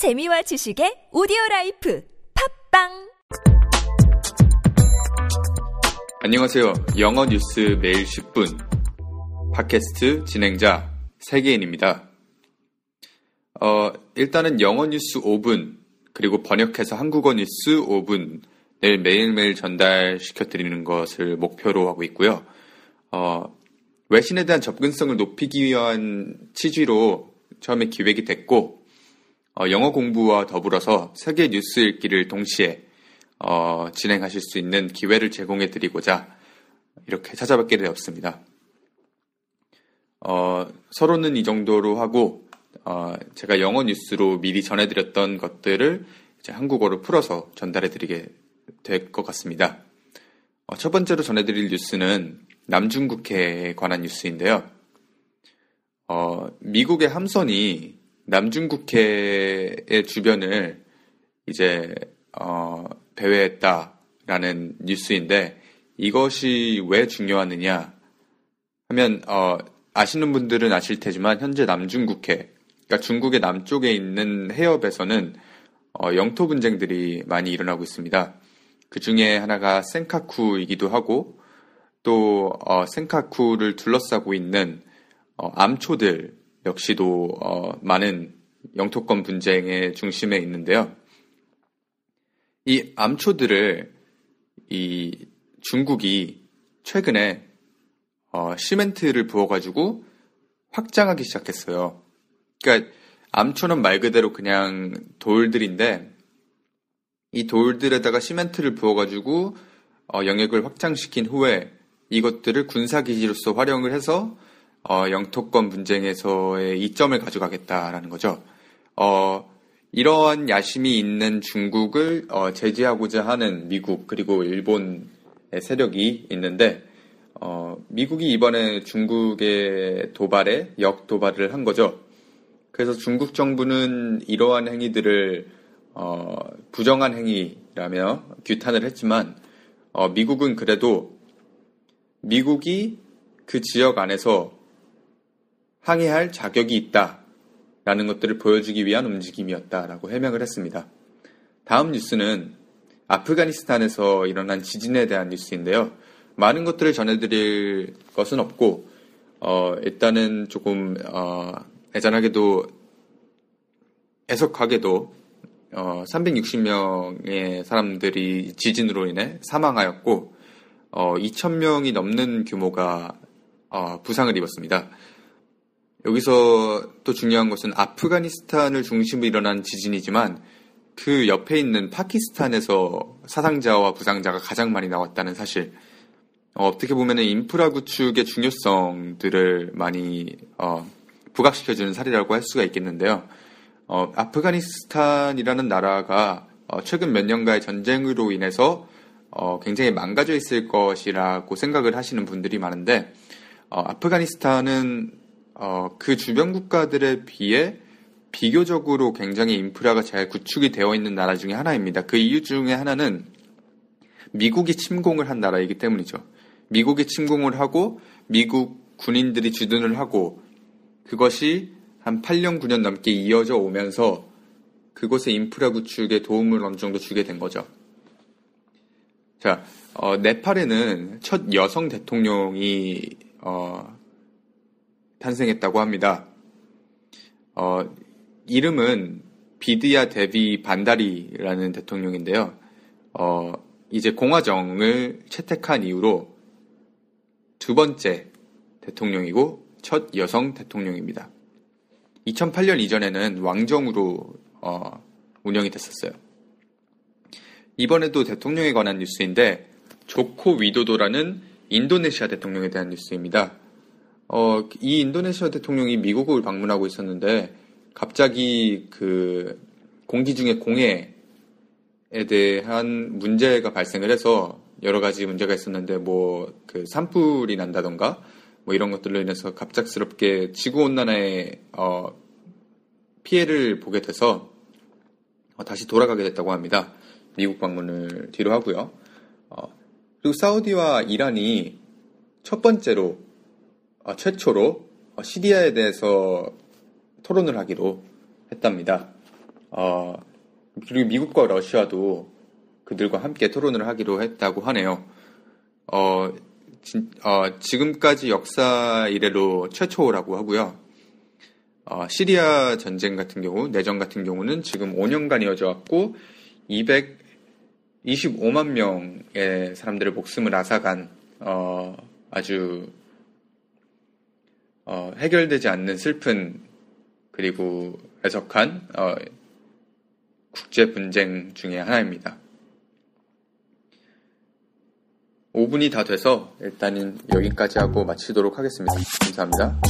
재미와 지식의 오디오 라이프 팟빵 안녕하세요. 영어 뉴스 매일 10분 팟캐스트 진행자 세계인입니다. 어, 일단은 영어 뉴스 5분 그리고 번역해서 한국어 뉴스 5분을 매일매일 전달시켜 드리는 것을 목표로 하고 있고요. 어, 외신에 대한 접근성을 높이기 위한 취지로 처음에 기획이 됐고 어, 영어 공부와 더불어서 세계 뉴스 읽기를 동시에 어, 진행하실 수 있는 기회를 제공해 드리고자 이렇게 찾아뵙게 되었습니다. 어, 서로는 이 정도로 하고 어, 제가 영어 뉴스로 미리 전해드렸던 것들을 이제 한국어로 풀어서 전달해 드리게 될 것 같습니다. 어, 첫 번째로 전해드릴 뉴스는 남중국해에 관한 뉴스인데요. 어, 미국의 함선이 남중국해의 주변을 이제 어, 배회했다라는 뉴스인데 이것이 왜 중요하느냐 하면 어, 아시는 분들은 아실 테지만 현재 남중국해 그러니까 중국의 남쪽에 있는 해협에서는 어, 영토 분쟁들이 많이 일어나고 있습니다. 그 중에 하나가 센카쿠이기도 하고 또 어, 센카쿠를 둘러싸고 있는 어, 암초들 역시도 어, 많은 영토권 분쟁의 중심에 있는데요. 이 암초들을 이 중국이 최근에 어, 시멘트를 부어가지고 확장하기 시작했어요. 그러니까 암초는 말 그대로 그냥 돌들인데 이 돌들에다가 시멘트를 부어가지고 어, 영역을 확장시킨 후에 이것들을 군사기지로서 활용을 해서 어, 영토권 분쟁에서의 이점을 가져가겠다라는 거죠. 어, 이러한 야심이 있는 중국을 어, 제지하고자 하는 미국 그리고 일본의 세력이 있는데 어, 미국이 이번에 중국의 도발에 역도발을 한 거죠. 그래서 중국 정부는 이러한 행위들을 어, 부정한 행위라며 규탄을 했지만 어, 미국은 그래도 미국이 그 지역 안에서 항의할 자격이 있다 라는 것들을 보여주기 위한 움직임이었다라고 해명을 했습니다. 다음 뉴스는 아프가니스탄에서 일어난 지진에 대한 뉴스인데요. 많은 것들을 전해드릴 것은 없고 어, 일단은 조금 어, 애잔하게도 애석하게도 어, 360명의 사람들이 지진으로 인해 사망하였고 어, 2,000명이 넘는 규모가 어, 부상을 입었습니다. 여기서 또 중요한 것은 아프가니스탄을 중심으로 일어난 지진이지만 그 옆에 있는 파키스탄에서 사상자와 부상자가 가장 많이 나왔다는 사실. 어, 떻게 보면 인프라 구축의 중요성들을 많이 어, 부각시켜주는 사례라고 할 수가 있겠는데요. 어, 아프가니스탄이라는 나라가 어, 최근 몇 년간의 전쟁으로 인해서 어, 굉장히 망가져 있을 것이라고 생각을 하시는 분들이 많은데 어, 아프가니스탄은 어, 그 주변 국가들에 비해 비교적으로 굉장히 인프라가 잘 구축이 되어 있는 나라 중에 하나입니다. 그 이유 중에 하나는 미국이 침공을 한 나라이기 때문이죠. 미국이 침공을 하고 미국 군인들이 주둔을 하고 그것이 한 8년, 9년 넘게 이어져 오면서 그곳의 인프라 구축에 도움을 어느 정도 주게 된 거죠. 자, 어, 네팔에는 첫 여성 대통령이 어, 탄생했다고 합니다. 어, 이름은 비드야 데비 반다리라는 대통령인데요. 어, 이제 공화정을 채택한 이후로 두 번째 대통령이고 첫 여성 대통령입니다. 2008년 이전에는 왕정으로 어, 운영이 됐었어요. 이번에도 대통령에 관한 뉴스인데 조코 위도도라는 인도네시아 대통령에 대한 뉴스입니다. 어, 이 인도네시아 대통령이 미국을 방문하고 있었는데 갑자기 그 공기 중에 공해에 대한 문제가 발생을 해서 여러 가지 문제가 있었는데 뭐 그 산불이 난다던가 뭐 이런 것들로 인해서 갑작스럽게 지구 온난화에 어, 피해를 보게 돼서 어, 다시 돌아가게 됐다고 합니다. 미국 방문을 뒤로 하고요. 어, 그리고 사우디와 이란이 첫 번째로 어, 최초로 어, 시리아에 대해서 토론을 하기로 했답니다. 어, 그리고 미국과 러시아도 그들과 함께 토론을 하기로 했다고 하네요. 어, 진, 어, 지금까지 역사 이래로 최초라고 하고요. 어, 시리아 전쟁 같은 경우, 내전 같은 경우는 지금 5년간 이어져 왔고, 225만 명의 사람들의 목숨을 앗아간, 어, 아주, 어, 해결되지 않는 슬픈, 그리고 애석한, 어, 국제 분쟁 중의 하나입니다. 5분이 다 돼서 일단은 여기까지 하고 마치도록 하겠습니다. 감사합니다.